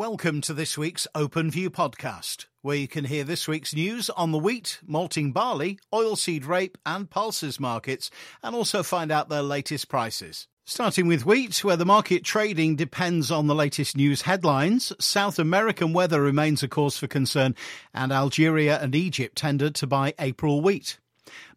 Welcome to this week's Open View podcast, where you can hear this week's news on the wheat, malting barley, oilseed rape, and pulses markets, and also find out their latest prices. Starting with wheat, where the market trading depends on the latest news headlines, South American weather remains a cause for concern, and Algeria and Egypt tendered to buy April wheat.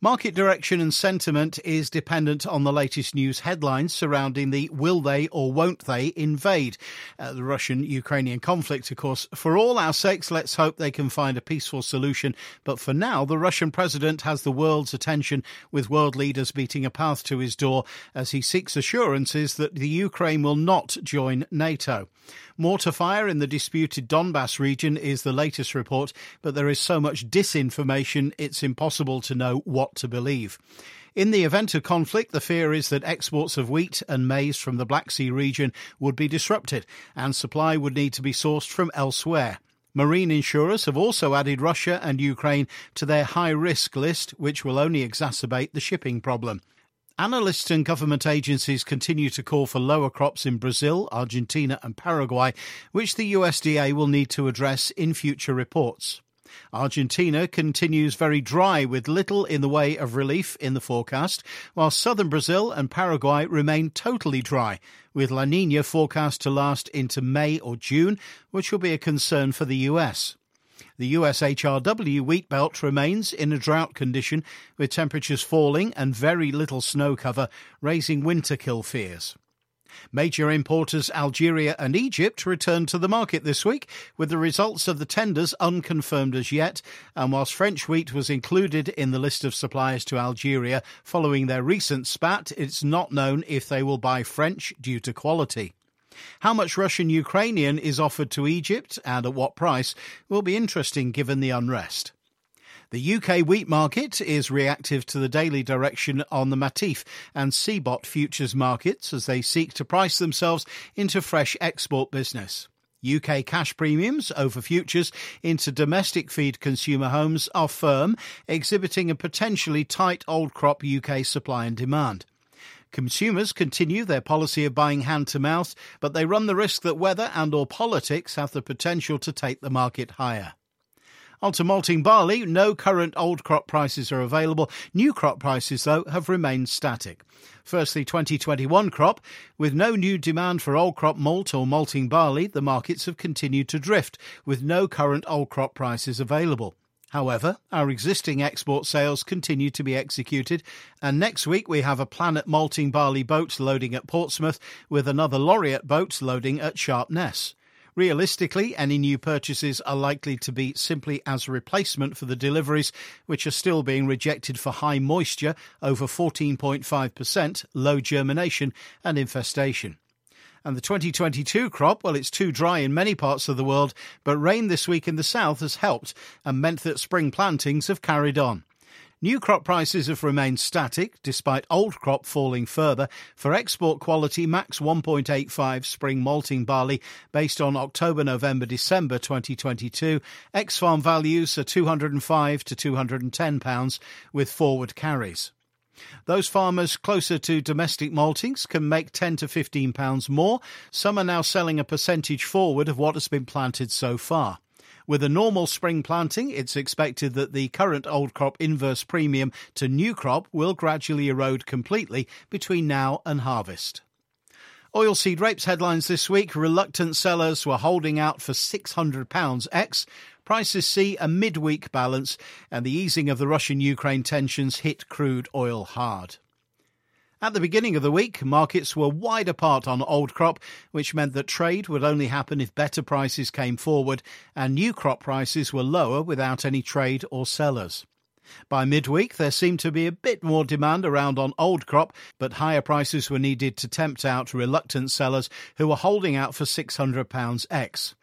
Market direction and sentiment is dependent on the latest news headlines surrounding the will they or won't they invade uh, the Russian Ukrainian conflict. Of course, for all our sakes, let's hope they can find a peaceful solution. But for now, the Russian president has the world's attention, with world leaders beating a path to his door as he seeks assurances that the Ukraine will not join NATO. Mortar fire in the disputed Donbass region is the latest report, but there is so much disinformation it's impossible to know what to believe. In the event of conflict, the fear is that exports of wheat and maize from the Black Sea region would be disrupted and supply would need to be sourced from elsewhere. Marine insurers have also added Russia and Ukraine to their high risk list, which will only exacerbate the shipping problem. Analysts and government agencies continue to call for lower crops in Brazil, Argentina, and Paraguay, which the USDA will need to address in future reports. Argentina continues very dry with little in the way of relief in the forecast, while southern Brazil and Paraguay remain totally dry, with La Nina forecast to last into May or June, which will be a concern for the US. The US HRW wheat belt remains in a drought condition with temperatures falling and very little snow cover, raising winter kill fears. Major importers Algeria and Egypt returned to the market this week, with the results of the tenders unconfirmed as yet. And whilst French wheat was included in the list of suppliers to Algeria following their recent spat, it's not known if they will buy French due to quality. How much Russian Ukrainian is offered to Egypt and at what price will be interesting given the unrest. The UK wheat market is reactive to the daily direction on the Matif and CBOT futures markets as they seek to price themselves into fresh export business. UK cash premiums over futures into domestic feed consumer homes are firm, exhibiting a potentially tight old crop UK supply and demand. Consumers continue their policy of buying hand to mouth, but they run the risk that weather and or politics have the potential to take the market higher. On to malting barley, no current old crop prices are available. New crop prices, though, have remained static. Firstly, 2021 crop. With no new demand for old crop malt or malting barley, the markets have continued to drift, with no current old crop prices available. However, our existing export sales continue to be executed, and next week we have a Planet Malting Barley boat loading at Portsmouth with another Laureate boat loading at Sharpness. Realistically, any new purchases are likely to be simply as a replacement for the deliveries, which are still being rejected for high moisture, over 14.5%, low germination, and infestation. And the 2022 crop, well, it's too dry in many parts of the world, but rain this week in the south has helped and meant that spring plantings have carried on. New crop prices have remained static despite old crop falling further. For export quality Max 1.85 spring malting barley based on October, November, December 2022, ex farm values are 205 to 210 pounds with forward carries. Those farmers closer to domestic maltings can make 10 to 15 pounds more. Some are now selling a percentage forward of what has been planted so far. With a normal spring planting, it's expected that the current old crop inverse premium to new crop will gradually erode completely between now and harvest. Oilseed rapes headlines this week. Reluctant sellers were holding out for £600 X. Prices see a midweek balance, and the easing of the Russian Ukraine tensions hit crude oil hard. At the beginning of the week, markets were wide apart on old crop, which meant that trade would only happen if better prices came forward, and new crop prices were lower without any trade or sellers. By midweek, there seemed to be a bit more demand around on old crop, but higher prices were needed to tempt out reluctant sellers who were holding out for £600 X.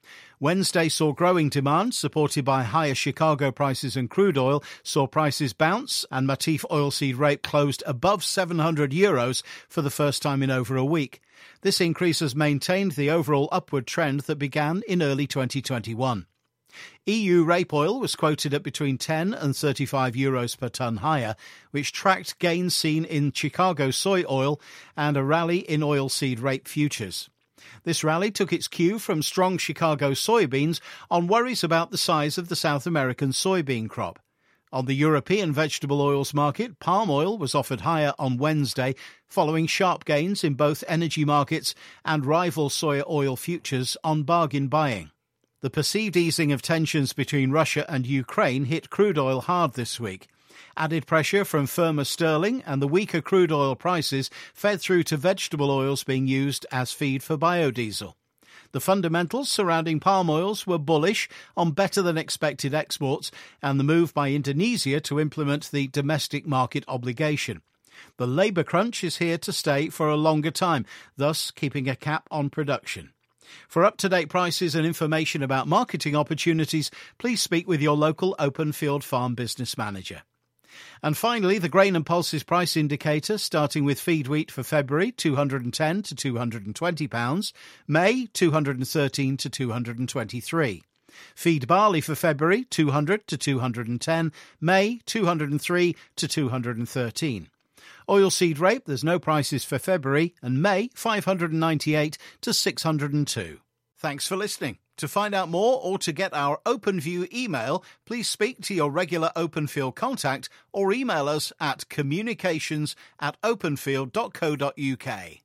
Wednesday saw growing demand, supported by higher Chicago prices and crude oil, saw prices bounce, and Matif oilseed rape closed above 700 euros for the first time in over a week. This increase has maintained the overall upward trend that began in early 2021. EU rape oil was quoted at between 10 and 35 euros per tonne higher, which tracked gains seen in Chicago soy oil and a rally in oilseed rape futures. This rally took its cue from strong Chicago soybeans on worries about the size of the South American soybean crop. On the European vegetable oils market, palm oil was offered higher on Wednesday, following sharp gains in both energy markets and rival soya oil futures on bargain buying. The perceived easing of tensions between Russia and Ukraine hit crude oil hard this week. Added pressure from firmer sterling and the weaker crude oil prices fed through to vegetable oils being used as feed for biodiesel. The fundamentals surrounding palm oils were bullish on better than expected exports and the move by Indonesia to implement the domestic market obligation. The labour crunch is here to stay for a longer time, thus keeping a cap on production. For up to date prices and information about marketing opportunities, please speak with your local open field farm business manager. And finally, the grain and pulses price indicator, starting with feed wheat for February, 210 to 220 pounds, May 213 to 223. Feed barley for February 200 to 210, May 203 to 213. Oilseed rape, there's no prices for February, and May 598 to 602. Thanks for listening. To find out more or to get our OpenView email, please speak to your regular OpenField contact or email us at communications at openfield.co.uk.